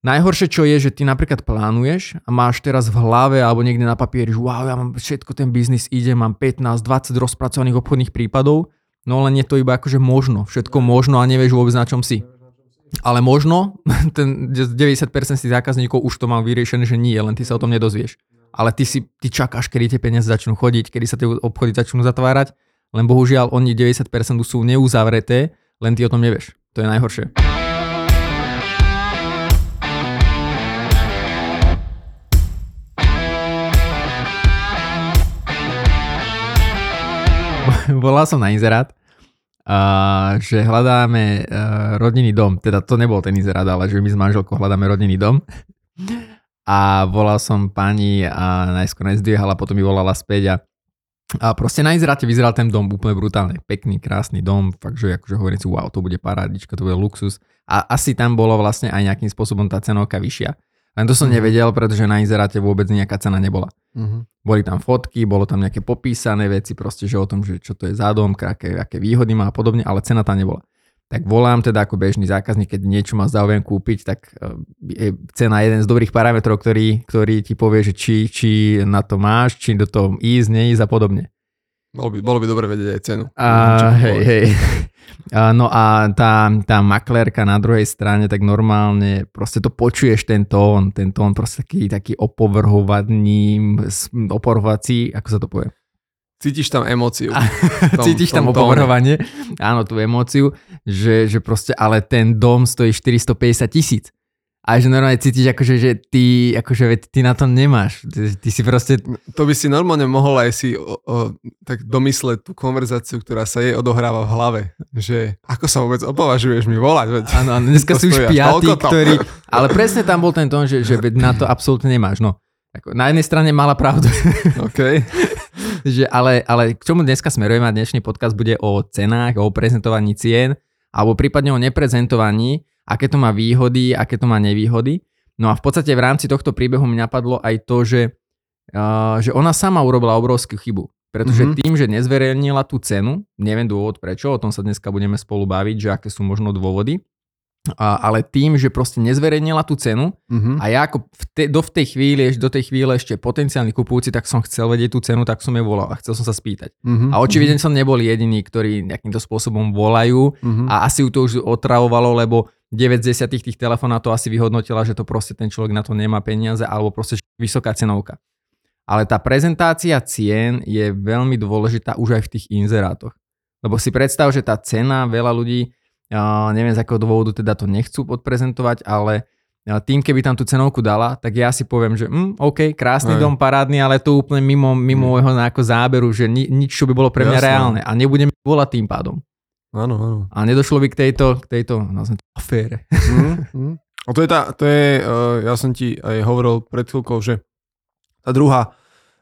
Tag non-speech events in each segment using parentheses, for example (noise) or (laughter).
Najhoršie, čo je, že ty napríklad plánuješ a máš teraz v hlave alebo niekde na papieri, že wow, ja mám všetko ten biznis ide, mám 15-20 rozpracovaných obchodných prípadov, no len je to iba akože možno, všetko možno a nevieš vôbec na čom si. Ale možno, (laughs) ten 90% si zákazníkov už to má vyriešené, že nie, len ty sa o tom nedozvieš. Ale ty si, ty čakáš, kedy tie peniaze začnú chodiť, kedy sa tie obchody začnú zatvárať, len bohužiaľ oni 90% sú neuzavreté, len ty o tom nevieš. To je najhoršie. (laughs) volal som na inzerát, a, že hľadáme a, e, rodinný dom. Teda to nebol ten inzerát, ale že my s manželkou hľadáme rodinný dom. A volal som pani a najskôr nezdvíhala, potom mi volala späť a, a proste na inzeráte vyzeral ten dom úplne brutálne. Pekný, krásny dom, fakt, že akože hovorím si, wow, to bude parádička, to bude luxus. A asi tam bolo vlastne aj nejakým spôsobom tá cenovka vyššia. Len to som mm. nevedel, pretože na inzeráte vôbec nejaká cena nebola. Mm. Boli tam fotky, bolo tam nejaké popísané veci, proste, že o tom, že čo to je za dom, aké, aké výhody má a podobne, ale cena tam nebola. Tak volám teda ako bežný zákazník, keď niečo má záujem kúpiť, tak eh, je cena jeden z dobrých parametrov, ktorý, ktorý ti povie, že či, či na to máš, či do toho ísť, neísť a podobne. Bolo by, bolo by dobre vedieť aj cenu. A, hej, hej. (laughs) A, no a tá, tá maklérka na druhej strane, tak normálne proste to počuješ ten tón, ten tón proste taký, taký opovrhovaný, opovrhovací, ako sa to povie? Cítiš tam emóciu. (laughs) Tom, Cítiš tam opovrhovanie, áno, tú emóciu, že, že proste, ale ten dom stojí 450 tisíc a že normálne cítiš, akože, že ty, akože, ty na to nemáš. Ty, ty si proste... To by si normálne mohol aj si o, o, tak domysleť tú konverzáciu, ktorá sa jej odohráva v hlave. Že ako sa vôbec opovažuješ mi volať? Veď áno, áno, dneska sú už piatí, ktorí... Ale presne tam bol ten tón, že, že na to absolútne nemáš. No, ako, na jednej strane mala pravdu. (laughs) OK. (laughs) že, ale, ale k čomu dneska smerujeme a dnešný podcast bude o cenách, o prezentovaní cien, alebo prípadne o neprezentovaní, aké to má výhody, aké to má nevýhody. No a v podstate v rámci tohto príbehu mi napadlo aj to, že, uh, že ona sama urobila obrovskú chybu. Pretože mm-hmm. tým, že nezverejnila tú cenu, neviem dôvod prečo, o tom sa dneska budeme spolu baviť, že aké sú možno dôvody, a, ale tým, že proste nezverejnila tú cenu mm-hmm. a ja ako v te, do, v tej chvíli, do tej chvíle ešte potenciálny kupujúci, tak som chcel vedieť tú cenu, tak som je volal a chcel som sa spýtať. Mm-hmm. A očividne mm-hmm. som nebol jediný, ktorí nejakýmto spôsobom volajú mm-hmm. a asi ju to už otravovalo, lebo 9 z 10 tých telefonátov asi vyhodnotila, že to proste ten človek na to nemá peniaze alebo proste vysoká cenovka. Ale tá prezentácia cien je veľmi dôležitá už aj v tých inzerátoch. Lebo si predstav, že tá cena, veľa ľudí neviem z akého dôvodu teda to nechcú podprezentovať, ale tým, keby tam tú cenovku dala, tak ja si poviem, že mm, OK, krásny Aj. dom, parádny, ale to úplne mimo, mimo mm. môjho záberu, že ni, nič, čo by bolo pre mňa Jasne. reálne a nebudem volať tým pádom. Áno, áno. A nedošlo by k tejto, k tejto nazvem, afére. Mm, (laughs) mm. A to je, tá, to je uh, ja som ti aj hovoril pred chvíľkou, že tá druhá,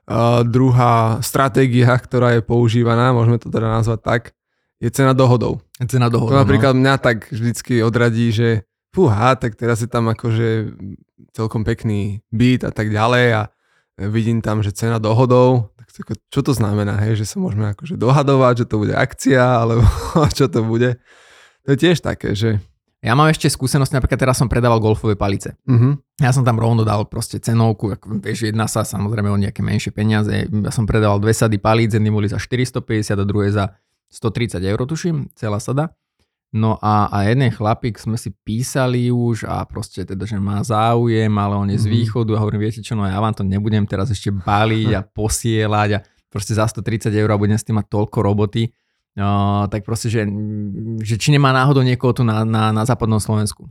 uh, druhá stratégia, ktorá je používaná, môžeme to teda nazvať tak, je cena dohodou. Cena dohodou, To napríklad no. mňa tak vždycky odradí, že fúha, tak teraz je tam akože celkom pekný byt a tak ďalej a vidím tam, že cena dohodou, tak čo to znamená, hej, že sa môžeme akože dohadovať, že to bude akcia, alebo (laughs) čo to bude. To je tiež také, že... Ja mám ešte skúsenosť, napríklad teraz som predával golfové palice. Uh-huh. Ja som tam rovno dal proste cenovku, ako vieš, jedna sa samozrejme o nejaké menšie peniaze. Ja som predával dve sady palíc, jedny boli za 450 a druhé za 130 eur, tuším, celá sada. No a, a jeden chlapík sme si písali už a proste teda, že má záujem, ale on je z mhm. východu a hovorím, viete čo, no ja vám to nebudem teraz ešte baliť a (laughs) posielať a proste za 130 eur a budem s tým mať toľko roboty. No, tak proste, že, že či nemá náhodou niekoho tu na, na, na západnom Slovensku.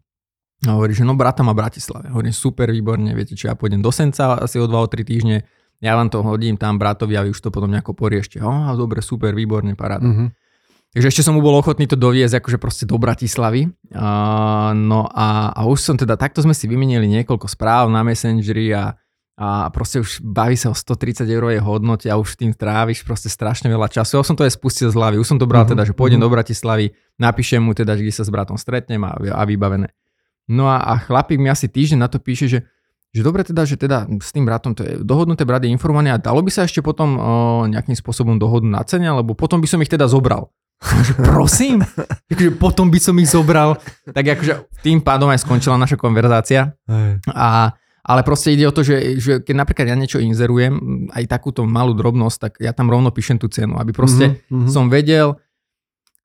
A hovorí, že no brata má Bratislave. Hovorím, super, výborne, viete čo, ja pôjdem do Senca asi o 2-3 týždne, ja vám to hodím tam bratovi a vy už to potom nejako poriešte. Oh, dobre, super, výborne, paráda. Mm-hmm. Takže ešte som mu bol ochotný to doviezť akože proste do Bratislavy. Uh, no a, a už som teda, takto sme si vymenili niekoľko správ na Messengeri a, a proste už baví sa o 130 eurovej hodnote a už tým tráviš proste strašne veľa času. Ja som to aj spustil z hlavy, už som to bral mm-hmm. teda, že pôjdem mm-hmm. do Bratislavy, napíšem mu teda, že kde sa s bratom stretnem a, a vybavené. No a, a chlapík mi asi týždeň na to píše, že že dobre teda, že teda s tým bratom to je dohodnuté, brat je informovaný a dalo by sa ešte potom o, nejakým spôsobom dohodnúť na cene, lebo potom by som ich teda zobral. Že prosím, (laughs) akože potom by som ich zobral. Tak akože tým pádom aj skončila naša konverzácia. A, ale proste ide o to, že, že keď napríklad ja niečo inzerujem, aj takúto malú drobnosť, tak ja tam rovno píšem tú cenu, aby proste mm-hmm. som vedel,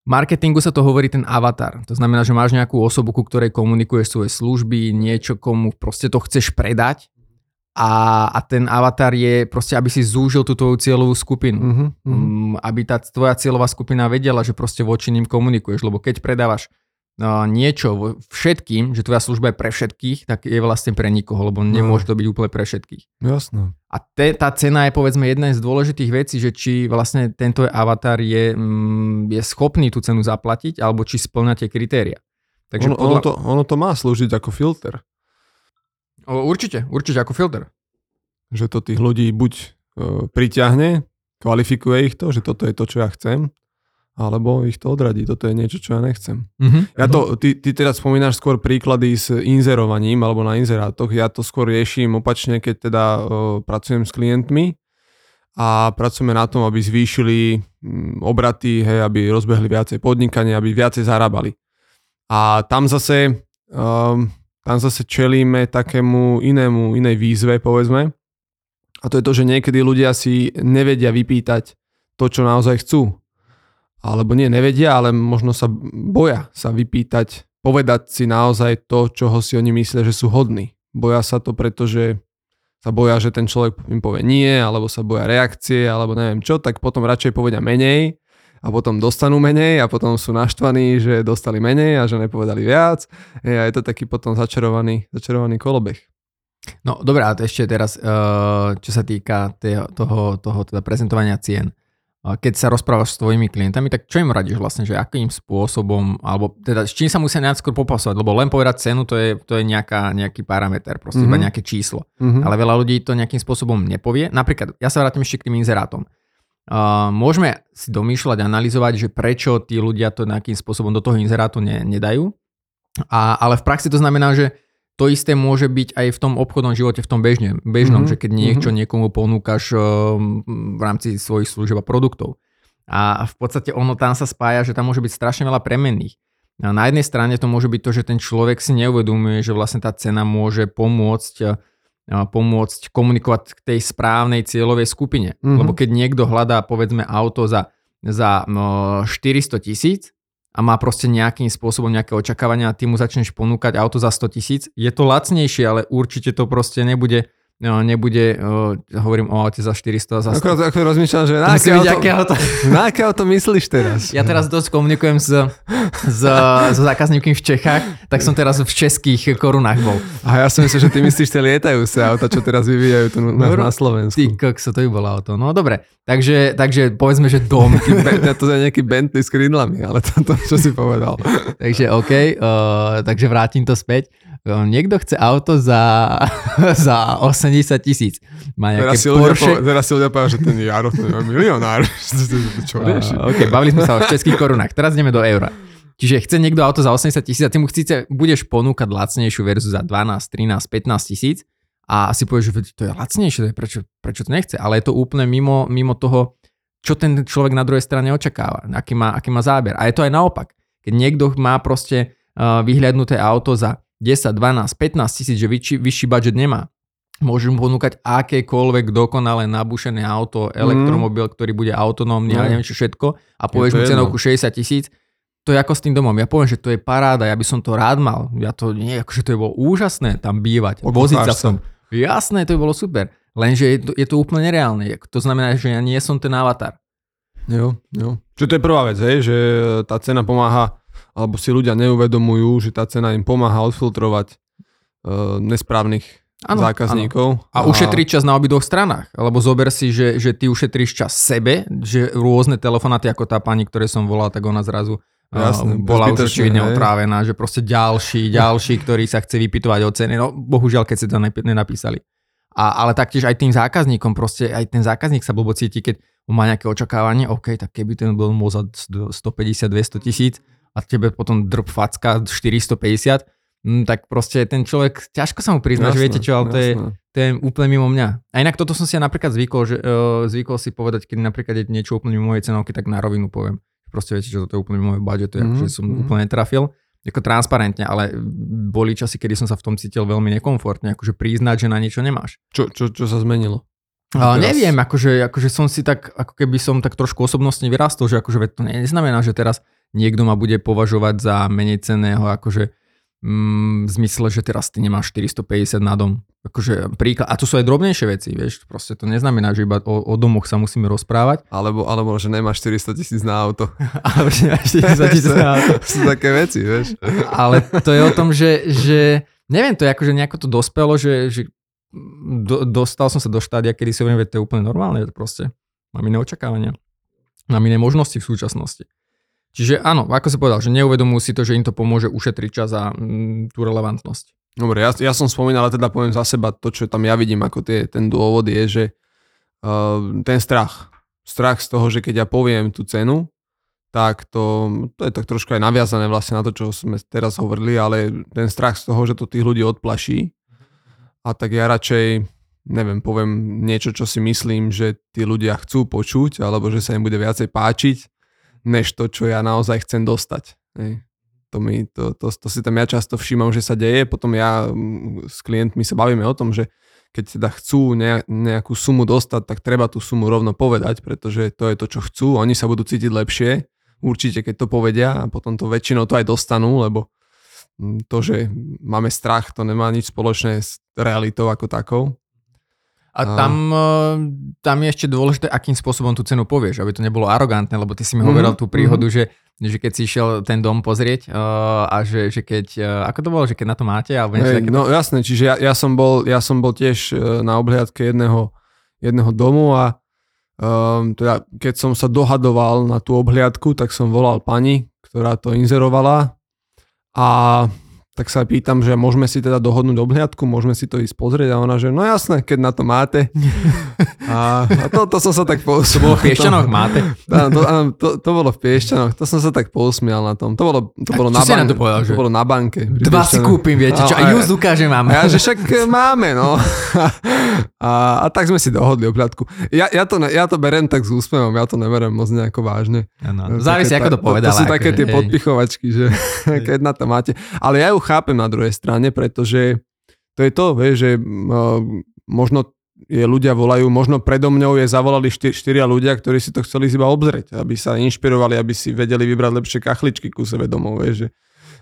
marketingu sa to hovorí ten avatar. To znamená, že máš nejakú osobu, ku ktorej komunikuješ svoje služby, niečo, komu proste to chceš predať a, a ten avatar je proste, aby si zúžil tú tvoju cieľovú skupinu. Uh-huh. Um, aby tá tvoja cieľová skupina vedela, že proste voči ním komunikuješ. Lebo keď predávaš uh, niečo všetkým, že tvoja služba je pre všetkých, tak je vlastne pre nikoho, lebo no. nemôže to byť úplne pre všetkých. Jasno. A te, tá cena je povedzme jedna z dôležitých vecí, že či vlastne tento avatar je, um, je schopný tú cenu zaplatiť, alebo či splňa tie kritéria. Takže ono, podľa... ono, to, ono to má slúžiť ako filter. O, určite, určite ako filter. Že to tých ľudí buď e, priťahne, kvalifikuje ich to, že toto je to, čo ja chcem, alebo ich to odradí, toto je niečo, čo ja nechcem. Uh-huh. Ja to, ty, ty teraz spomínaš skôr príklady s inzerovaním alebo na inzerátoch, ja to skôr riešim opačne, keď teda uh, pracujem s klientmi a pracujeme na tom, aby zvýšili um, obraty, hej, aby rozbehli viacej podnikanie, aby viacej zarábali. A tam zase um, tam zase čelíme takému inému, inej výzve, povedzme. A to je to, že niekedy ľudia si nevedia vypýtať to, čo naozaj chcú. Alebo nie, nevedia, ale možno sa boja sa vypýtať, povedať si naozaj to, čoho si oni myslia, že sú hodní. Boja sa to, pretože sa boja, že ten človek im povie nie, alebo sa boja reakcie, alebo neviem čo, tak potom radšej povedia menej, a potom dostanú menej a potom sú naštvaní, že dostali menej a že nepovedali viac. A je to taký potom začarovaný, začarovaný kolobeh. No dobré, a ešte teraz, eh, čo sa týka toho, toho teda prezentovania cien. Keď sa rozprávaš s tvojimi klientami, tak čo im radíš vlastne, že akým spôsobom, alebo teda s čím sa musia najskôr popasovať, lebo len povedať cenu, to je, to je nejaká, nejaký parameter, proste mm-hmm. iba mhm. nejaké číslo. Mm-hmm. Ale veľa ľudí to nejakým spôsobom nepovie. Napríklad, ja sa vrátim ešte k tým inzerátom. Uh, môžeme si domýšľať, analyzovať, že prečo tí ľudia to nejakým spôsobom do toho inzerátu ne, nedajú. A, ale v praxi to znamená, že to isté môže byť aj v tom obchodnom živote, v tom bežne, bežnom, mm-hmm. že keď niečo mm-hmm. niekomu ponúkaš uh, v rámci svojich služieb a produktov. A v podstate ono tam sa spája, že tam môže byť strašne veľa premenných. A na jednej strane to môže byť to, že ten človek si neuvedomuje, že vlastne tá cena môže pomôcť pomôcť komunikovať k tej správnej cieľovej skupine. Mm-hmm. Lebo keď niekto hľadá povedzme auto za, za no, 400 tisíc a má proste nejakým spôsobom nejaké očakávania a ty mu začneš ponúkať auto za 100 tisíc, je to lacnejšie, ale určite to proste nebude nebude, uh, hovorím o aute za 400, za 100. Ako, ako rozmýšľam, že na aké, auto, aké auto, (laughs) na aké auto myslíš teraz? Ja teraz dosť komunikujem s, s, s zákazníkmi v Čechách, tak som teraz v českých korunách bol. A ja som myslel, že ty myslíš tie lietajúce auta, čo teraz vyvíjajú tu na, na Slovensku. Ty kokso, to by bolo auto. No dobre, takže, takže povedzme, že dom. to je nejaký Bentley s krídlami, ale to, to čo si povedal. takže OK, uh, takže vrátim to späť. Niekto chce auto za, (laughs) za 80 tisíc. Má teraz si, Porsche... po, teraz si ľudia povedal, že ten Jaro to je milionár. (laughs) Čo rieši? Uh, OK, bavili sme sa o českých korunách. Teraz ideme do eura. Čiže chce niekto auto za 80 tisíc a ty mu chcíce, budeš ponúkať lacnejšiu verziu za 12, 13, 15 tisíc a si povieš, že to je lacnejšie, prečo, prečo to nechce. Ale je to úplne mimo, mimo toho, čo ten človek na druhej strane očakáva, aký má, aký má záber. A je to aj naopak. Keď niekto má proste uh, vyhľadnuté auto za 10, 12, 15 tisíc, že vyšší, vyšší budget nemá. Môžu mu ponúkať akékoľvek dokonale nabušené auto, mhm. elektromobil, mm. ktorý bude autonómny a neviem čo všetko a povieš mu cenovku 60 tisíc, to je ako s tým domom. Ja poviem, že to je paráda, ja by som to rád mal. Ja to nie, akože to je bolo úžasné tam bývať, voziť sa som. Jasné, to by bolo super. Lenže je to, je to úplne nereálne. To znamená, že ja nie som ten avatar. Jo, jo. Čo to je prvá vec, hej, že tá cena pomáha alebo si ľudia neuvedomujú, že tá cena im pomáha odfiltrovať uh, nesprávnych ano, zákazníkov. Ano. A, a ušetriť čas na obidvoch stranách. Lebo zober si, že, že ty ušetríš čas sebe, že rôzne telefonáty, ako tá pani, ktoré som volal, tak ona zrazu Jasne, bola už očividne otrávená, že proste ďalší, (laughs) ďalší, ktorý sa chce vypytovať o ceny. No bohužiaľ, keď si to nenapísali. A, ale taktiež aj tým zákazníkom, proste aj ten zákazník sa blbo cíti, keď má nejaké očakávanie, OK, tak keby ten bol za 150-200 tisíc, a tebe potom drb facka 450, hm, tak proste ten človek, ťažko sa mu prizná, že viete čo, ale to je, to je úplne mimo mňa. A inak toto som si ja napríklad zvykol, že uh, zvykol si povedať, keď napríklad je niečo úplne mimo mojej cenovky, tak na rovinu poviem. proste viete, že toto je úplne môj budget, mm-hmm. že som mm-hmm. úplne netrafil ako transparentne, ale boli časy, kedy som sa v tom cítil veľmi nekomfortne, akože priznať, že na niečo nemáš. Čo, čo, čo sa zmenilo? Ale teraz... neviem, akože, akože som si tak, ako keby som tak trošku osobnostne vyrastol, že akože to neznamená, že teraz niekto ma bude považovať za menej cenného, akože v zmysle, že teraz ty nemáš 450 na dom. Akože príklad, a to sú aj drobnejšie veci, vieš, proste to neznamená, že iba o, o domoch sa musíme rozprávať. Alebo, alebo že nemáš 400 tisíc na auto. (laughs) alebo že nemáš 400 tisíc na auto. (laughs) sú také veci, vieš. Ale to je o tom, že, že neviem, to je akože nejako to dospelo, že, že do, dostal som sa do štádia, kedy si hovorím, že to je úplne normálne, proste mám iné očakávania, mám iné možnosti v súčasnosti. Čiže áno, ako si povedal, že neuvedomujú si to, že im to pomôže ušetriť čas a mm, tú relevantnosť. Dobre, ja, ja som spomínal, teda poviem za seba, to, čo tam ja vidím ako tie, ten dôvod je, že uh, ten strach. Strach z toho, že keď ja poviem tú cenu, tak to, to je tak trošku aj naviazané vlastne na to, čo sme teraz hovorili, ale ten strach z toho, že to tých ľudí odplaší. A tak ja radšej, neviem, poviem niečo, čo si myslím, že tí ľudia chcú počuť, alebo že sa im bude viacej páčiť, než to, čo ja naozaj chcem dostať. To, mi, to, to, to si tam ja často všímam, že sa deje. Potom ja s klientmi sa bavíme o tom, že keď teda chcú nejakú sumu dostať, tak treba tú sumu rovno povedať, pretože to je to, čo chcú. Oni sa budú cítiť lepšie, určite, keď to povedia a potom to väčšinou to aj dostanú, lebo to, že máme strach, to nemá nič spoločné s realitou ako takou. A tam, uh, tam je ešte dôležité, akým spôsobom tú cenu povieš, aby to nebolo arogantné, lebo ty si mi mm-hmm. hovoril tú príhodu, mm-hmm. že, že keď si išiel ten dom pozrieť uh, a že, že keď, uh, ako to bolo, že keď na to máte? Alebo hey, no jasné, čiže ja, ja, som bol, ja som bol tiež na obhliadke jedného, jedného domu a um, teda keď som sa dohadoval na tú obhliadku, tak som volal pani, ktorá to inzerovala a tak sa pýtam, že môžeme si teda dohodnúť obhliadku, môžeme si to ísť pozrieť a ona, že no jasné, keď na to máte. (laughs) A, a to, to som sa tak pousmial. To bolo v Piešťanoch, (laughs) máte? Áno, to, to, to, bolo v Piešťanoch, to som sa tak pousmial na tom. To bolo, to bolo, na, ban- to, povedal, to bolo na banke. Dva si kúpim, viete, čo, a just ukážem vám. Ja, že však e, máme, no. (laughs) A, a tak sme si dohodli obhliadku. Ja, ja, to, ja to berem tak s úsmevom, ja to neberem moc nejako vážne. Ano, závisí, ako to povedala. To, to sú také tie podpichovačky, že keď na to máte. Ale ja ju chápem na druhej strane, pretože to je to, vieš, že uh, možno je ľudia volajú, možno predo mňou je zavolali štyr, štyria ľudia, ktorí si to chceli iba obzrieť, aby sa inšpirovali, aby si vedeli vybrať lepšie kachličky ku sebe domov, vieš, že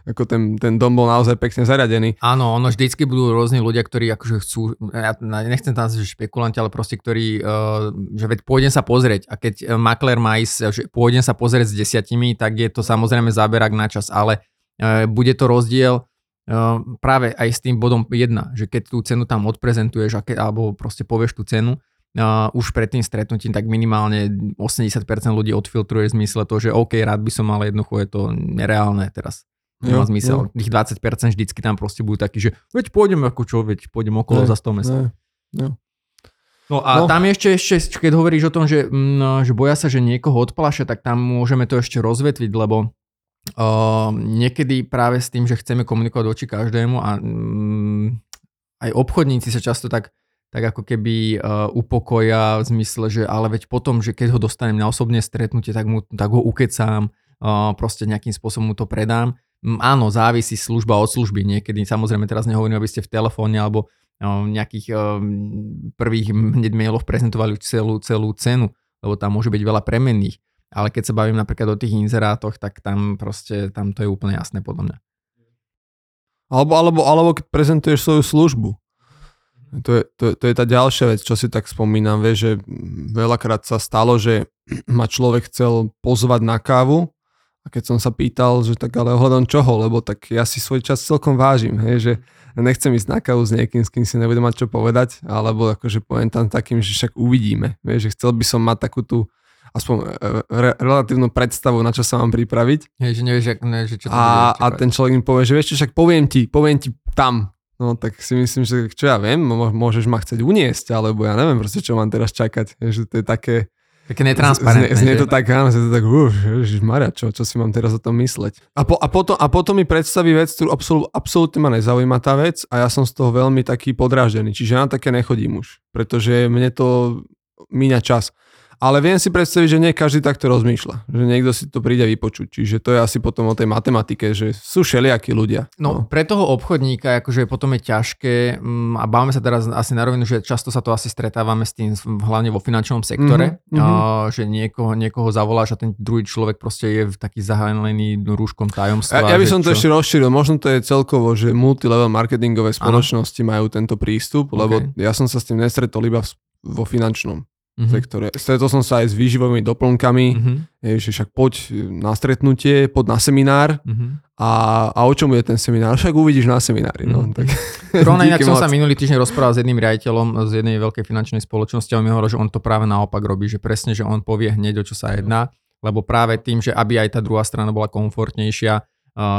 ako ten, ten dom bol naozaj pekne zariadený. Áno, ono vždycky budú rôzni ľudia, ktorí akože chcú, ja nechcem tam že špekulanti, ale proste ktorí, uh, že veď pôjdem sa pozrieť a keď makler má ísť, že pôjdem sa pozrieť s desiatimi, tak je to samozrejme záberak na čas, ale bude to rozdiel práve aj s tým bodom 1, že keď tú cenu tam odprezentuješ a alebo proste povieš tú cenu, uh, už pred tým stretnutím, tak minimálne 80% ľudí odfiltruje v zmysle to, že OK, rád by som mal jednoducho, je to nereálne teraz. Nemá jo, zmysel. Jo. Tých 20% vždycky tam proste budú takí, že veď pôjdem ako čo, veď pôjdem okolo ne, za 100 mesiacov. No a no. tam ešte, ešte, keď hovoríš o tom, že, m, že boja sa, že niekoho odplašia, tak tam môžeme to ešte rozvetviť, lebo Uh, niekedy práve s tým, že chceme komunikovať voči každému a um, aj obchodníci sa často tak, tak ako keby uh, upokoja v zmysle, že ale veď potom, že keď ho dostanem na osobné stretnutie, tak, mu, tak ho ukecám, uh, proste nejakým spôsobom mu to predám. Um, áno, závisí služba od služby. Niekedy, samozrejme teraz nehovorím, aby ste v telefóne alebo uh, nejakých uh, prvých hneď mailoch prezentovali celú, celú cenu, lebo tam môže byť veľa premenných ale keď sa bavím napríklad o tých inzerátoch, tak tam proste, tam to je úplne jasné podľa mňa. Alebo, alebo, alebo keď prezentuješ svoju službu. To je, to, to je tá ďalšia vec, čo si tak spomínam, vieš, že veľakrát sa stalo, že (clears throat) ma človek chcel pozvať na kávu a keď som sa pýtal, že tak ale ohľadom čoho, lebo tak ja si svoj čas celkom vážim, hej, že nechcem ísť na kávu s niekým, s kým si nebudem mať čo povedať, alebo akože poviem tam takým, že však uvidíme, vieš, že chcel by som mať takú tú aspoň e, re, relatívnu predstavu, na čo sa mám pripraviť. Hej, že nevieš, ak, ne, že čo to a, a ten človek mi povie, že vieš čo, však poviem ti, poviem ti tam. No tak si myslím, že čo ja viem, môžeš ma chcieť uniesť, alebo ja neviem proste, čo mám teraz čakať. Že to je také... Také netransparentné. Znie, znie to tak, áno, to tak, uf, Maria, čo, čo si mám teraz o tom mysleť. A, po, a, potom, a potom mi predstaví vec, ktorú absol, absolútne ma nezaujíma tá vec a ja som z toho veľmi taký podráždený. Čiže ja na také nechodím už, pretože mne to míňa čas. Ale viem si predstaviť, že nie každý takto rozmýšľa. Že niekto si to príde vypočuť. Čiže to je asi potom o tej matematike, že sú všelijakí ľudia. No, no. pre toho obchodníka akože potom je ťažké mm, a bávame sa teraz asi na rovinu, že často sa to asi stretávame s tým hlavne vo finančnom sektore, mm-hmm. a, že niekoho, niekoho zavoláš a ten druhý človek proste je v taký zahalený rúškom tajomstva. Ja, ja by som to čo? ešte rozšíril. Možno to je celkovo, že multilevel marketingové spoločnosti ano. majú tento prístup, lebo okay. ja som sa s tým nestretol iba vo finančnom mm-hmm. sektore. Stretol som sa aj s výživovými doplnkami, mm-hmm. že však poď na stretnutie, poď na seminár mm-hmm. a, a o čom je ten seminár? Však uvidíš na seminári. No. Mm-hmm. Tak, (laughs) Rovno inak som sa minulý týždeň rozprával s jedným riaditeľom z jednej veľkej finančnej spoločnosti a on mi hovoril, že on to práve naopak robí, že presne, že on povie hneď, o čo sa jedná, lebo práve tým, že aby aj tá druhá strana bola komfortnejšia,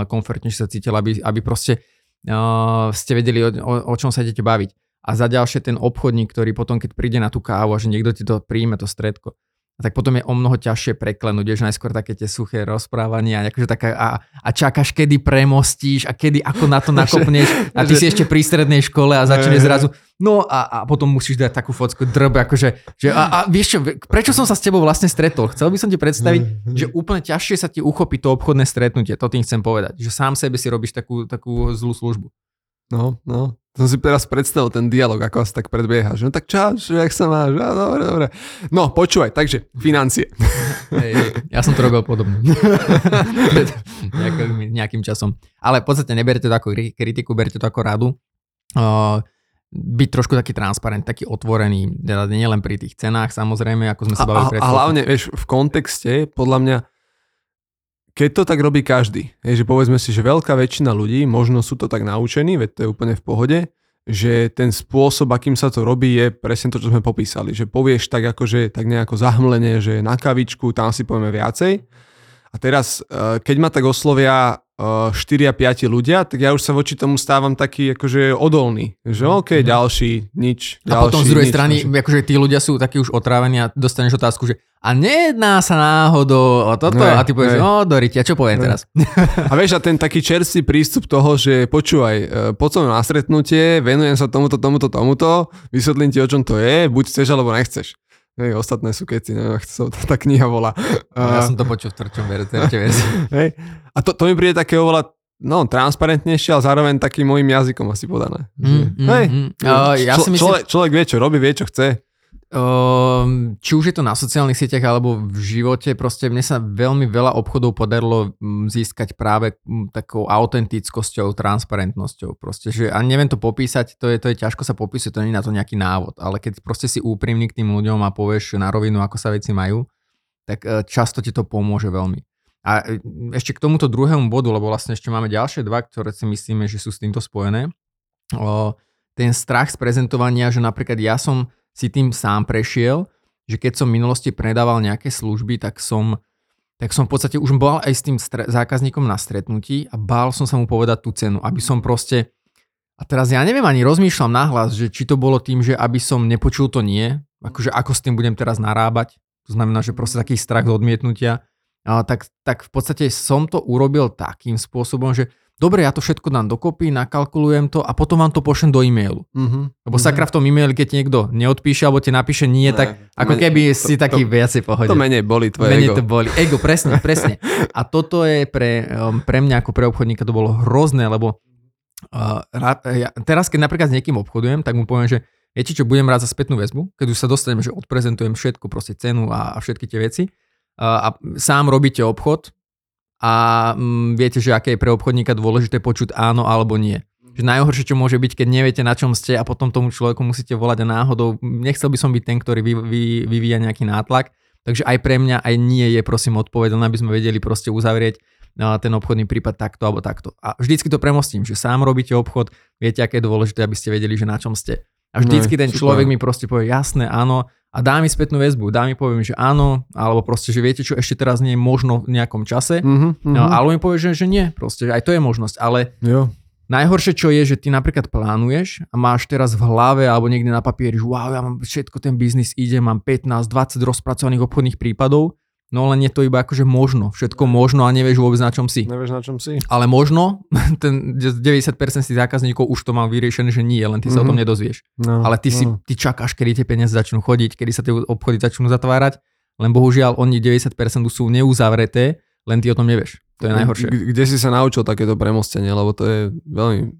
komfortnejšie sa cítila, aby, aby proste uh, ste vedeli, o, o, o čom sa idete baviť a za ďalšie ten obchodník, ktorý potom, keď príde na tú kávu a že niekto ti to príjme, to stredko, tak potom je o mnoho ťažšie preklenúť, vieš, najskôr také tie suché rozprávania akože taká, a, a čakáš, kedy premostíš a kedy, ako na to (laughs) nakopneš a ty si ešte pri strednej škole a začne zrazu, no a, a potom musíš dať takú focku drb, akože, že a, a vieš čo, prečo som sa s tebou vlastne stretol? Chcel by som ti predstaviť, že úplne ťažšie sa ti uchopí to obchodné stretnutie, to tým chcem povedať, že sám sebe si robíš takú, takú zlú službu. No, no, som si teraz predstavil ten dialog, ako asi tak predbieha. Že no tak čo, jak sa máš? No, dobre, dobre. No, počúvaj, takže financie. Hej, ja som to robil podobne. (laughs) nejakým, nejakým časom. Ale v podstate neberte to ako kritiku, berte to ako radu. Uh, byť trošku taký transparent, taký otvorený, teda nielen pri tých cenách samozrejme, ako sme sa bavili predtým. A, a hlavne, vieš, v kontexte, podľa mňa, keď to tak robí každý, je, že povedzme si, že veľká väčšina ľudí, možno sú to tak naučení, veď to je úplne v pohode, že ten spôsob, akým sa to robí, je presne to, čo sme popísali. Že povieš tak akože, tak nejako zahmlenie, že na kavičku, tam si povieme viacej. A teraz, eh, keď ma tak oslovia 4 a 5 ľudia, tak ja už sa voči tomu stávam taký akože odolný. Že OK, mm-hmm. ďalší, nič. Ďalší, a potom z druhej nič, strany, akože tí ľudia sú takí už otrávení a dostaneš otázku, že a nejedná sa náhodou o toto ne, a ty povieš, no Doriti, a čo poviem ne. teraz? (laughs) A vieš, a ten taký čerstvý prístup toho, že počúvaj, e, poď som na stretnutie, venujem sa tomuto, tomuto, tomuto, vysvetlím ti, o čom to je, buď chceš alebo nechceš. Hej, ostatné sú keci, neviem, ako sa tá kniha volá. Ja som to počul v trčom. (laughs) Hej. A to, to mi príde také oveľa no, transparentnejšie, ale zároveň takým môjim jazykom asi podané. Mm, mm, hej, mm. Uh, ja si myslím... človek, človek vie, čo robí, vie, čo chce. Um, či už je to na sociálnych sieťach alebo v živote, proste mne sa veľmi veľa obchodov podarilo mm, získať práve mm, takou autentickosťou, transparentnosťou. Proste, že, a neviem to popísať, to je, to je ťažko sa popísať, to nie je na to nejaký návod, ale keď proste si úprimný k tým ľuďom a povieš na rovinu, ako sa veci majú, tak e, často ti to pomôže veľmi. A e, ešte k tomuto druhému bodu, lebo vlastne ešte máme ďalšie dva, ktoré si myslíme, že sú s týmto spojené. Ten strach z prezentovania, že napríklad ja som si tým sám prešiel, že keď som v minulosti predával nejaké služby, tak som, tak som v podstate už bol aj s tým stre- zákazníkom na stretnutí a bál som sa mu povedať tú cenu, aby som proste... A teraz ja neviem ani rozmýšľam nahlas, že či to bolo tým, že aby som nepočul to nie, akože ako s tým budem teraz narábať, to znamená, že proste taký strach z odmietnutia, a tak, tak v podstate som to urobil takým spôsobom, že dobre, ja to všetko dám dokopy, nakalkulujem to a potom vám to pošlem do e-mailu. Uh-huh. Lebo uh-huh. sakra v tom e-maili, keď niekto neodpíše alebo ti napíše nie, ne, tak ako menej, keby si to, taký to, viacej pohodil. To menej boli tvoje menej ego. to boli. Ego, presne, presne. (laughs) A toto je pre, um, pre mňa ako pre obchodníka to bolo hrozné, lebo uh, ja, teraz keď napríklad s niekým obchodujem, tak mu poviem, že viete čo, budem rád za spätnú väzbu, keď už sa dostaneme, že odprezentujem všetko, proste cenu a, a všetky tie veci. Uh, a sám robíte obchod, a mm, viete, že aké je pre obchodníka dôležité počuť áno alebo nie. Že najhoršie, čo môže byť, keď neviete, na čom ste a potom tomu človeku musíte volať a náhodou. Nechcel by som byť ten, ktorý vy, vy, vyvíja nejaký nátlak. Takže aj pre mňa aj nie je prosím odpovedané, aby sme vedeli proste uzavrieť ten obchodný prípad takto alebo takto. A vždycky to premostím, že sám robíte obchod, viete, aké je dôležité, aby ste vedeli, že na čom ste. A vždycky no, ten človek mi proste povie, jasné, áno, a dá mi spätnú väzbu, dá mi poviem, že áno, alebo proste, že viete čo, ešte teraz nie je možno v nejakom čase, mm-hmm, no, alebo mi povie, že, že nie, proste, že aj to je možnosť, ale jo. najhoršie čo je, že ty napríklad plánuješ a máš teraz v hlave alebo niekde na papieri, že wow, ja mám všetko, ten biznis ide, mám 15-20 rozpracovaných obchodných prípadov No len je to iba akože možno, všetko možno a nevieš vôbec na čom si. Nevieš na čom si. Ale možno, (laughs) ten 90% z tých zákazníkov už to má vyriešené, že nie, len ty sa mm-hmm. o tom mhm. nedozvieš. No, Ale ty, no. si, ty čakáš, kedy tie peniaze začnú chodiť, kedy sa tie obchody začnú zatvárať len bohužiaľ oni 90% sú neuzavreté, len ty o tom nevieš. To je najhoršie. Kde si sa naučil takéto premostenie, lebo to je veľmi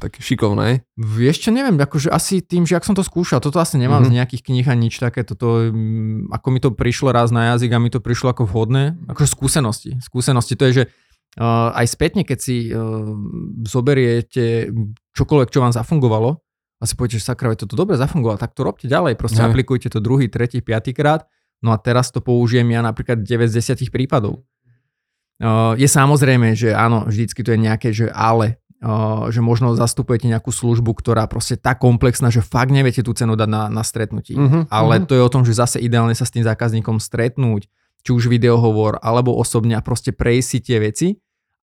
také šikovné. Vieš čo, neviem, akože asi tým, že ak som to skúšal, toto asi nemám mm-hmm. z nejakých kníh a nič také, toto, mm, ako mi to prišlo raz na jazyk a mi to prišlo ako vhodné, akože skúsenosti. Skúsenosti, to je, že uh, aj spätne, keď si uh, zoberiete čokoľvek, čo vám zafungovalo, a si poviete, že sakra, toto dobre zafungovalo, tak to robte ďalej, proste ne. aplikujte to druhý, tretí, piatý krát, no a teraz to použijem ja napríklad 9 z 10 prípadov. Uh, je samozrejme, že áno, vždycky to je nejaké, že ale, že možno zastupujete nejakú službu, ktorá proste tak komplexná, že fakt neviete tú cenu dať na, na stretnutí. Uh-huh, Ale uh-huh. to je o tom, že zase ideálne sa s tým zákazníkom stretnúť, či už videohovor, alebo osobne a proste prejsť si tie veci,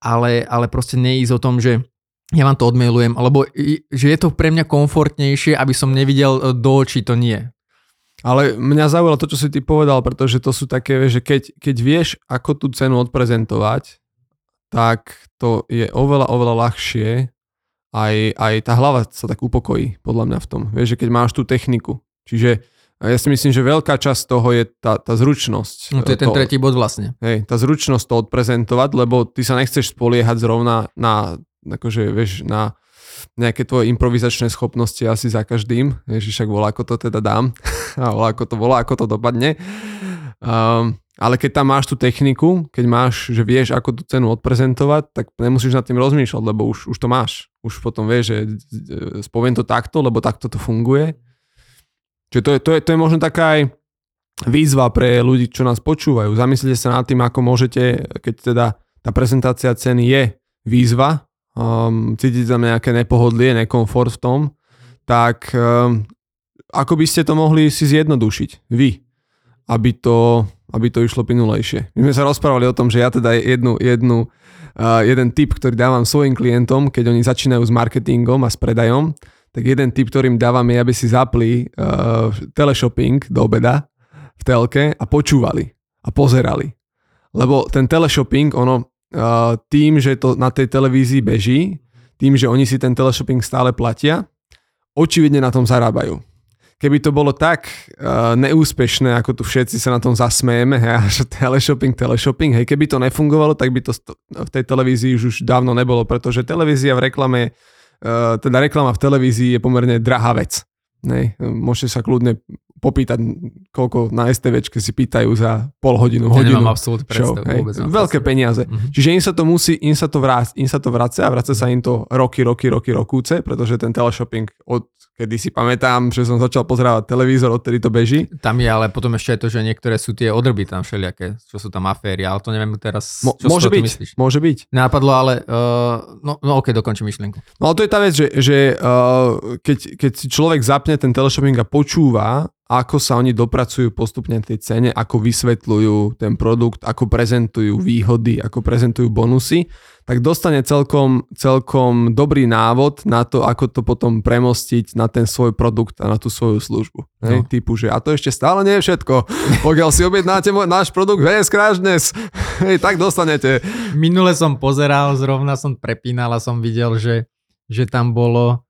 ale, ale proste neísť o tom, že ja vám to odmailujem, alebo že je to pre mňa komfortnejšie, aby som nevidel e, do očí, to nie. Ale mňa zaujalo to, čo si ty povedal, pretože to sú také, že keď, keď vieš, ako tú cenu odprezentovať, tak to je oveľa, oveľa ľahšie. Aj, aj tá hlava sa tak upokojí, podľa mňa v tom. Vieš, že keď máš tú techniku. Čiže ja si myslím, že veľká časť toho je tá, tá zručnosť. No to je ten to, tretí bod vlastne. Hej, tá zručnosť to odprezentovať, lebo ty sa nechceš spoliehať zrovna na, akože, vieš, na nejaké tvoje improvizačné schopnosti asi za každým. Vieš, však volá, ako to teda dám. (laughs) A volá, ako to volá, ako to dopadne. Um, ale keď tam máš tú techniku, keď máš, že vieš, ako tú cenu odprezentovať, tak nemusíš nad tým rozmýšľať, lebo už, už to máš. Už potom vieš, že spoviem to takto, lebo takto to funguje. Čiže to je, to je, to je možno taká aj výzva pre ľudí, čo nás počúvajú. Zamyslite sa nad tým, ako môžete, keď teda tá prezentácia ceny je výzva, um, cítiť tam nejaké nepohodlie, nekomfort v tom, tak um, ako by ste to mohli si zjednodušiť vy, aby to aby to išlo pinulejšie. My sme sa rozprávali o tom, že ja teda jednu, jednu, uh, jeden tip, ktorý dávam svojim klientom, keď oni začínajú s marketingom a s predajom, tak jeden tip, ktorým dávam je, aby si zapli uh, teleshopping do obeda v telke a počúvali a pozerali. Lebo ten teleshopping, ono uh, tým, že to na tej televízii beží, tým, že oni si ten teleshopping stále platia, očividne na tom zarábajú keby to bolo tak uh, neúspešné, ako tu všetci sa na tom zasmejeme, (laughs) hej, že teleshopping, teleshopping, hej, keby to nefungovalo, tak by to v tej televízii už, už dávno nebolo, pretože televízia v reklame, uh, teda reklama v televízii je pomerne drahá vec. Nej, môžete sa kľudne popýtať, koľko na STVčke si pýtajú za pol hodinu, ja hodinu. Nemám absolútne predstavu, vôbec. Veľké peniaze. Mm-hmm. Čiže im sa to musí, im sa to, vrác, im sa to vracia a vracia sa im to roky, roky, roky, rokúce, pretože ten teleshopping od kedy si pamätám, že som začal pozerávať televízor, odtedy to beží. Tam je ale potom ešte aj to, že niektoré sú tie odrby tam všelijaké, čo sú tam aféry, ale to neviem teraz, Mo, čo môže byť, myslíš. Môže byť. Nápadlo, ale uh, no, no ok, dokončím myšlienku. No ale to je tá vec, že, že uh, keď, keď si človek zapne ten teleshopping a počúva, ako sa oni dopracujú postupne tej cene, ako vysvetľujú ten produkt, ako prezentujú výhody, ako prezentujú bonusy, tak dostane celkom, celkom dobrý návod na to, ako to potom premostiť na ten svoj produkt a na tú svoju službu. No. Hej, typu, že a to ešte stále nie je všetko. Pokiaľ si objednáte môj, náš produkt VS Crash dnes, (laughs) hej, tak dostanete. Minule som pozeral, zrovna som prepínal a som videl, že, že tam bolo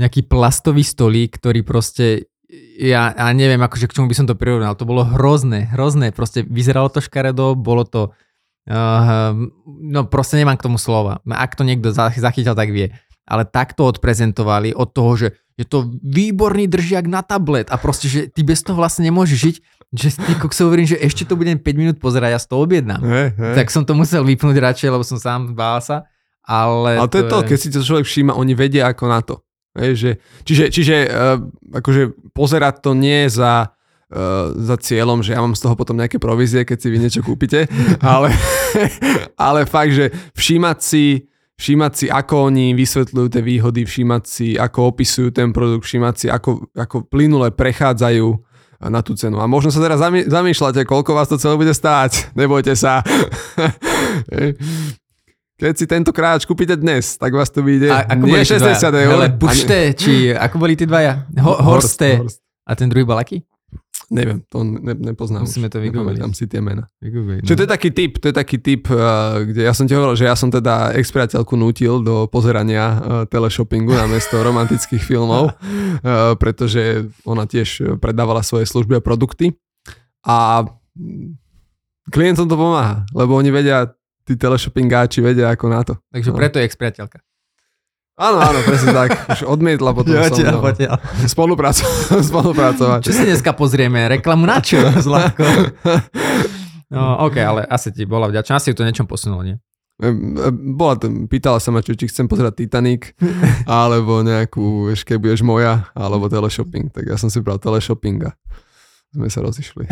nejaký plastový stolík, ktorý proste ja, ja neviem, akože k čomu by som to prirovnal. To bolo hrozné, hrozné. Proste vyzeralo to škaredo, bolo to Uh, no proste nemám k tomu slova. Ak to niekto zachytil, tak vie. Ale takto odprezentovali od toho, že je to výborný držiak na tablet a proste, že ty bez toho vlastne nemôžeš žiť, že ty kokso hovorím, že ešte to budem 5 minút pozerať a ja to objednám. Hey, hey. Tak som to musel vypnúť radšej, lebo som sám bál sa. Ale, ale to, to je to, keď si to človek všíma, oni vedia ako na to. Hey, že, čiže čiže uh, akože pozerať to nie za za cieľom, že ja mám z toho potom nejaké provízie, keď si vy niečo kúpite, (laughs) ale, ale fakt, že všímať si, všímať si, ako oni vysvetľujú tie výhody, všímať si, ako opisujú ten produkt, všímať si, ako, ako plynule prechádzajú na tú cenu. A možno sa teraz zamýšľate, koľko vás to celé bude stáť. (laughs) Nebojte sa. (laughs) Keď si tento kráč kúpite dnes, tak vás to vyjde a, ako nie 60 eur. Ale pušte, či ako boli tí dvaja? Ho, horste. Horst, Horst. A ten druhý bol aký? Neviem, to ne, nepoznám. Musíme to vygoogliť. Tam si tie mena. Vygoogliť, no. Čo to je taký typ, to je taký typ, uh, kde ja som ti hovoril, že ja som teda ex-priateľku nutil do pozerania uh, teleshoppingu na mesto (laughs) romantických filmov, uh, pretože ona tiež predávala svoje služby a produkty. A klientom to pomáha, lebo oni vedia, tí teleshoppingáči vedia ako na to. Takže no. preto je ex-priateľka. Áno, áno, presne tak. Už odmietla potom Ja som ťa no, potiaľ. spolupracovať. (laughs) spolupracovať. Čo si dneska pozrieme? Reklamu na čo, (laughs) Zlatko? No, OK, ale asi ti bola vďačná. Asi ju to niečom posunulo, nie? Bola to, pýtala sa ma, či, či chcem pozerať Titanic, (laughs) alebo nejakú, vieš, keď budeš moja, alebo teleshopping. Tak ja som si bral teleshopping a sme sa rozišli.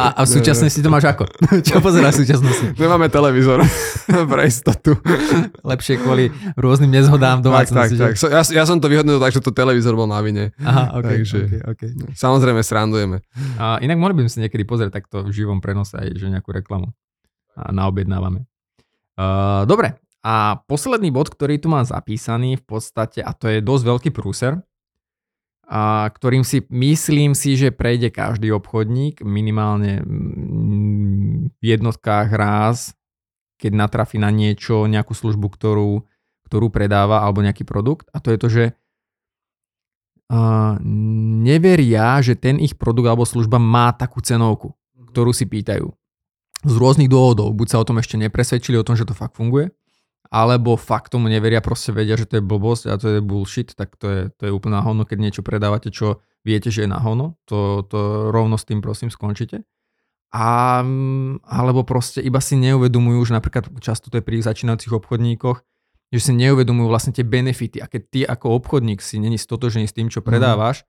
A, a v súčasnosti to máš ako? (laughs) Čo pozeráš v súčasnosti? Nemáme televízor (laughs) pre istotu. Lepšie kvôli rôznym nezhodám v Tak, tak, domácnosti. tak. So, ja, ja som to vyhodnotil tak, že to televízor bol na vine. Aha, OK, Takže- okay, okay. Samozrejme, srandujeme. A inak mohli by sme si niekedy pozrieť takto v živom prenose aj že nejakú reklamu. A naobjednávame. Uh, dobre, a posledný bod, ktorý tu mám zapísaný v podstate, a to je dosť veľký prúser, a ktorým si myslím si, že prejde každý obchodník minimálne mm, v jednotkách ráz, keď natrafí na niečo, nejakú službu, ktorú, ktorú predáva alebo nejaký produkt. A to je to, že uh, neveria, že ten ich produkt alebo služba má takú cenovku, ktorú si pýtajú. Z rôznych dôvodov. Buď sa o tom ešte nepresvedčili o tom, že to fakt funguje, alebo fakt tomu neveria, proste vedia, že to je blbosť a to je bullshit, tak to je, to je úplná hono, keď niečo predávate, čo viete, že je na hono, to, to rovno s tým prosím skončite. A, mm, alebo proste iba si neuvedomujú, že napríklad často to je pri začínajúcich obchodníkoch, že si neuvedomujú vlastne tie benefity a keď ty ako obchodník si není stotožený s tým, čo predávaš,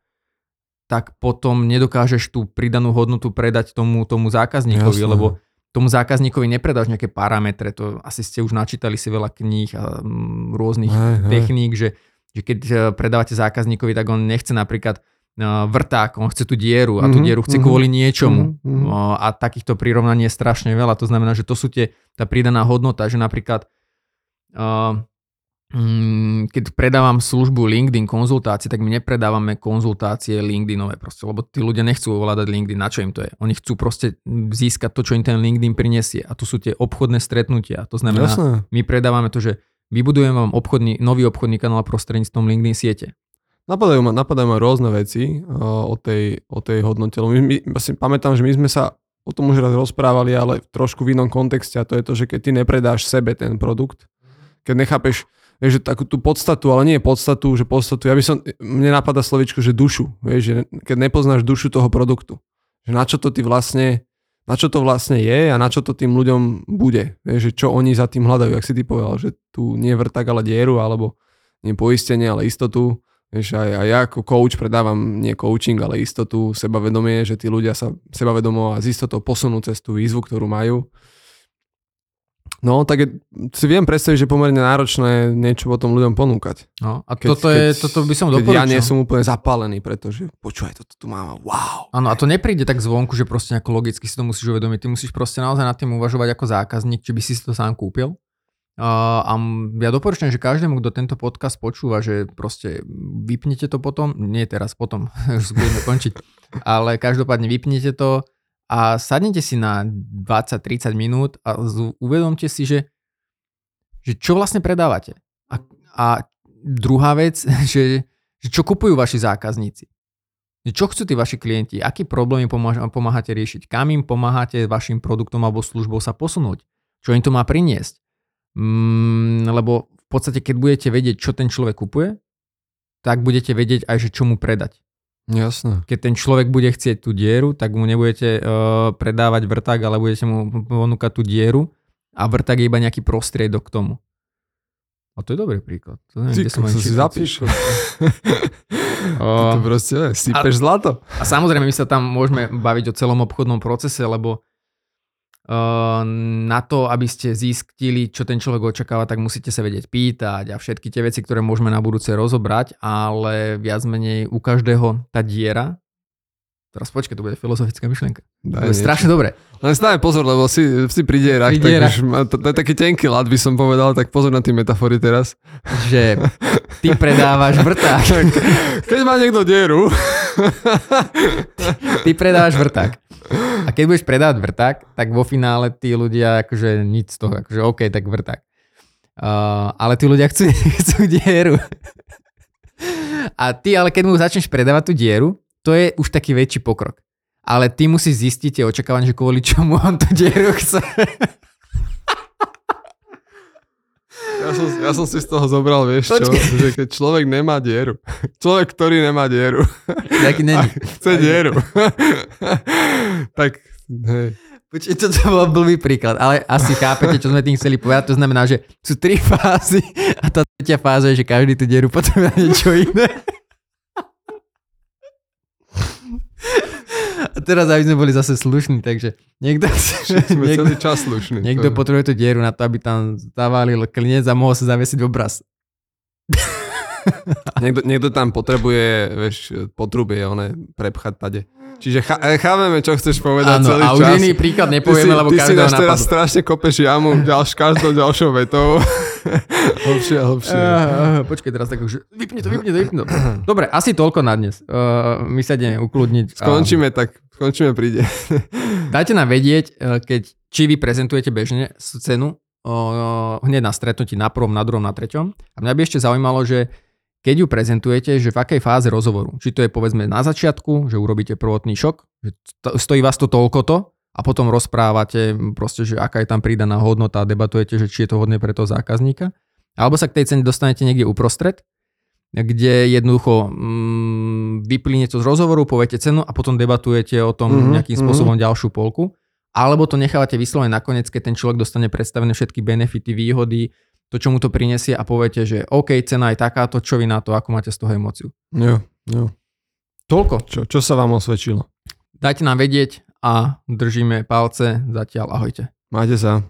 tak potom nedokážeš tú pridanú hodnotu predať tomu, tomu zákazníkovi, Jasné. lebo tomu zákazníkovi nepredáš nejaké parametre, to asi ste už načítali si veľa kníh a mm, rôznych Hej, hej. techník, že, že keď eh, predávate zákazníkovi, tak on nechce napríklad eh, vrták, on chce tú dieru a tú Mhm, dieru chce mhm, kvôli niečomu. mhm, mhm. No, a takýchto prirovnaní je strašne veľa, to znamená, že to sú tie, tá pridaná hodnota, že napríklad uh, keď predávam službu LinkedIn konzultácie, tak my nepredávame konzultácie LinkedInové proste, lebo tí ľudia nechcú ovládať LinkedIn, na čo im to je. Oni chcú proste získať to, čo im ten LinkedIn prinesie a to sú tie obchodné stretnutia. To znamená, Jasné. my predávame to, že vybudujem vám obchodný, nový obchodný kanál prostredníctvom LinkedIn siete. Napadajú ma, napadajú ma rôzne veci uh, o, tej, o tej hodnote. My, my, si pamätám, že my sme sa o tom už raz rozprávali, ale v trošku v inom kontexte a to je to, že keď ty nepredáš sebe ten produkt, keď nechápeš, vieš, že takú tú podstatu, ale nie podstatu, že podstatu, ja by som, mne napadá slovičko, že dušu, vieš, že keď nepoznáš dušu toho produktu, že na čo to ty vlastne, na čo to vlastne je a na čo to tým ľuďom bude, vieš, že čo oni za tým hľadajú, ak si ty povedal, že tu nie vrtak, ale dieru, alebo nie poistenie, ale istotu, Vieš, aj, aj ja ako coach predávam nie coaching, ale istotu, sebavedomie, že tí ľudia sa sebavedomo a z istotou posunú cez tú výzvu, ktorú majú. No, tak je, si viem predstaviť, že pomerne náročné niečo potom ľuďom ponúkať. No, a Keď- toto, je, keď- toto by som Keď ja doporučil. nie som úplne zapálený, pretože počúvaj, toto tu mám, wow. Áno, a to nepríde tak zvonku, že proste nejako logicky si to musíš uvedomiť. Ty musíš proste naozaj nad tým uvažovať ako zákazník, či by si to sám kúpil. Uh, a ja doporučujem, že každému, kto tento podcast počúva, že proste vypnite to potom, nie teraz, potom, (laughs) už budeme končiť, ale každopádne vypnite to a sadnete si na 20-30 minút a uvedomte si, že, že čo vlastne predávate. A, a druhá vec, (laughs) že, že čo kupujú vaši zákazníci. Čo chcú tí vaši klienti? Aký problém pomáhate riešiť? Kam im pomáhate vašim produktom alebo službou sa posunúť? Čo im to má priniesť? Mm, lebo v podstate, keď budete vedieť, čo ten človek kupuje, tak budete vedieť aj, že čo mu predať. Jasné. Keď ten človek bude chcieť tú dieru, tak mu nebudete uh, predávať vrták, ale budete mu ponúkať tú dieru a vrták je iba nejaký prostriedok k tomu. A to je dobrý príklad. To neviem, Ty, kde som si čítal. zapíš. O, (laughs) to proste, je, sypeš zlato. A samozrejme, my sa tam môžeme baviť o celom obchodnom procese, lebo na to, aby ste zistili, čo ten človek očakáva, tak musíte sa vedieť pýtať a všetky tie veci, ktoré môžeme na budúce rozobrať, ale viac menej u každého tá diera, teraz počkaj, to bude filozofická myšlienka. To Daj je niečo. strašne dobre. Len stále pozor, lebo si, si pri dierach, Pri tak dierach. už to, to, je taký tenký lat, by som povedal, tak pozor na tie metafory teraz. Že ty predávaš vrták. Keď má niekto dieru, Ty predávaš vrták. A keď budeš predávať vrták, tak vo finále tí ľudia akože nič z toho, akože OK, tak vrták. Uh, ale tí ľudia chcú, (laughs) chcú dieru. A ty ale keď mu začneš predávať tú dieru, to je už taký väčší pokrok. ale ty musíš zistiť tie očakávania, že kvôli čomu on tú dieru chce. Ja som, ja som si z toho zobral, vieš čo, že keď človek nemá dieru, človek, ktorý nemá dieru, Taký není. chce dieru, tak hej. Počkej, to bol blbý príklad, ale asi chápete, čo sme tým chceli povedať. To znamená, že sú tri fázy a tá tretia fáza je, že každý tú dieru potrebuje na niečo iné. A teraz, aby sme boli zase slušní, takže niekto, Sme niekto, celý čas slušní. niekto To- potrebuje tú dieru na to, aby tam zavalil klinec a mohol sa zaviesiť obraz. Niekto, niekto tam potrebuje, vieš, potrubie, one prepchať tade. Čiže chá, e, chápeme, čo chceš povedať Áno, celý a už čas. iný príklad ty si, nepovieme, lebo ty si teraz strašne kopeš jamu ďalš, každou ďalšou vetou. (laughs) hlbšie a hlbšie. Uh, počkaj teraz tak už, vypni to, vypni to, vypni to. Dobre, asi toľko na dnes. Uh, my sa ideme ukludniť. a Skončíme tak, skončíme príde. (laughs) Dajte nám vedieť, uh, keď, či vy prezentujete bežne scénu uh, hneď na stretnutí na prvom, na druhom, na treťom. A mňa by ešte zaujímalo, že keď ju prezentujete, že v akej fáze rozhovoru. Či to je povedzme na začiatku, že urobíte prvotný šok, že to- stojí vás to toľkoto a potom rozprávate proste, že aká je tam pridaná hodnota a debatujete, že či je to hodné pre toho zákazníka. Alebo sa k tej cene dostanete niekde uprostred, kde jednoducho mm, vyplíne to z rozhovoru, poviete cenu a potom debatujete o tom Mhm, mm-hmm, nejakým mhm. spôsobom ďalšiu polku. Alebo to nechávate vyslovene nakoniec, keď ten človek dostane predstavené všetky benefity, výhody, to, čo mu to prinesie a poviete, že OK, cena je takáto, čo vy na to, ako máte z toho emóciu. Jo, jo. Toľko. Čo, čo sa vám osvedčilo? Dajte nám vedieť a držíme palce. Zatiaľ ahojte. Máte sa.